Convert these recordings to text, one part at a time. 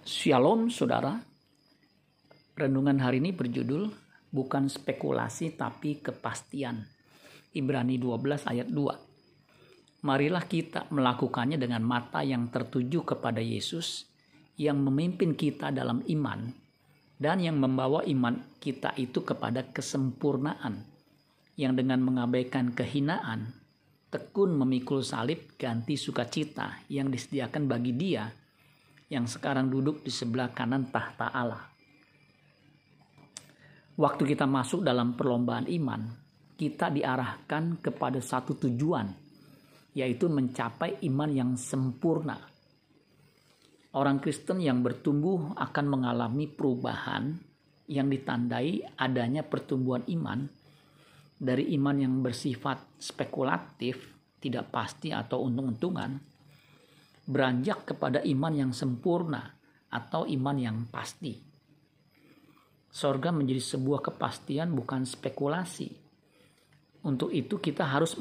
Shalom saudara. Renungan hari ini berjudul bukan spekulasi tapi kepastian. Ibrani 12 ayat 2. Marilah kita melakukannya dengan mata yang tertuju kepada Yesus yang memimpin kita dalam iman dan yang membawa iman kita itu kepada kesempurnaan yang dengan mengabaikan kehinaan tekun memikul salib ganti sukacita yang disediakan bagi dia yang sekarang duduk di sebelah kanan tahta Allah. Waktu kita masuk dalam perlombaan iman, kita diarahkan kepada satu tujuan, yaitu mencapai iman yang sempurna. Orang Kristen yang bertumbuh akan mengalami perubahan yang ditandai adanya pertumbuhan iman dari iman yang bersifat spekulatif, tidak pasti atau untung-untungan, beranjak kepada iman yang sempurna atau iman yang pasti. Sorga menjadi sebuah kepastian bukan spekulasi. Untuk itu kita harus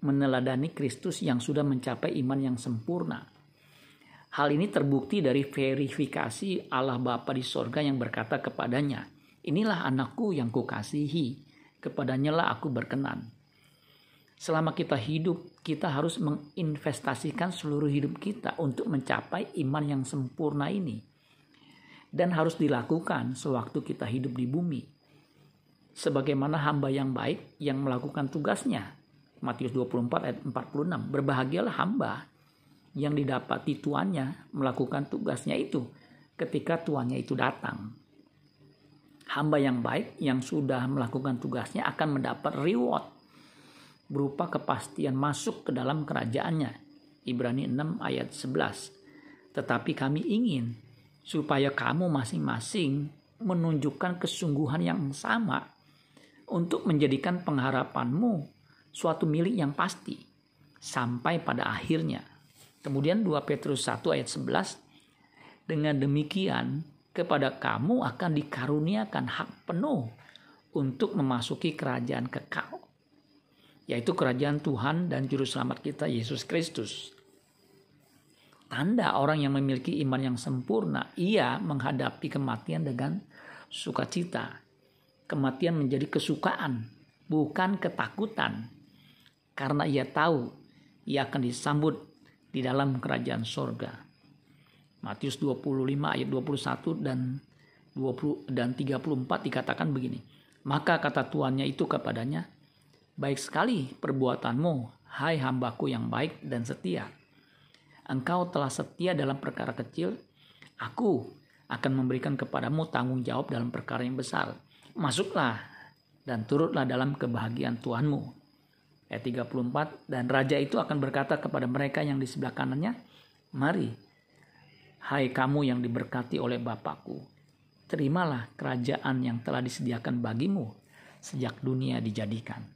meneladani Kristus yang sudah mencapai iman yang sempurna. Hal ini terbukti dari verifikasi Allah Bapa di sorga yang berkata kepadanya, Inilah anakku yang kukasihi, kepadanya lah aku berkenan selama kita hidup, kita harus menginvestasikan seluruh hidup kita untuk mencapai iman yang sempurna ini. Dan harus dilakukan sewaktu kita hidup di bumi. Sebagaimana hamba yang baik yang melakukan tugasnya. Matius 24 ayat 46. Berbahagialah hamba yang didapati tuannya melakukan tugasnya itu ketika tuannya itu datang. Hamba yang baik yang sudah melakukan tugasnya akan mendapat reward berupa kepastian masuk ke dalam kerajaannya. Ibrani 6 ayat 11. Tetapi kami ingin supaya kamu masing-masing menunjukkan kesungguhan yang sama untuk menjadikan pengharapanmu suatu milik yang pasti sampai pada akhirnya. Kemudian 2 Petrus 1 ayat 11 dengan demikian kepada kamu akan dikaruniakan hak penuh untuk memasuki kerajaan kekal yaitu kerajaan Tuhan dan Juru Selamat kita Yesus Kristus. Tanda orang yang memiliki iman yang sempurna, ia menghadapi kematian dengan sukacita. Kematian menjadi kesukaan, bukan ketakutan. Karena ia tahu ia akan disambut di dalam kerajaan sorga. Matius 25 ayat 21 dan 20 dan 34 dikatakan begini. Maka kata tuannya itu kepadanya, Baik sekali perbuatanmu, hai hambaku yang baik dan setia. Engkau telah setia dalam perkara kecil, aku akan memberikan kepadamu tanggung jawab dalam perkara yang besar. Masuklah dan turutlah dalam kebahagiaan Tuhanmu. Ayat 34, dan raja itu akan berkata kepada mereka yang di sebelah kanannya, Mari, hai kamu yang diberkati oleh Bapakku, terimalah kerajaan yang telah disediakan bagimu sejak dunia dijadikan.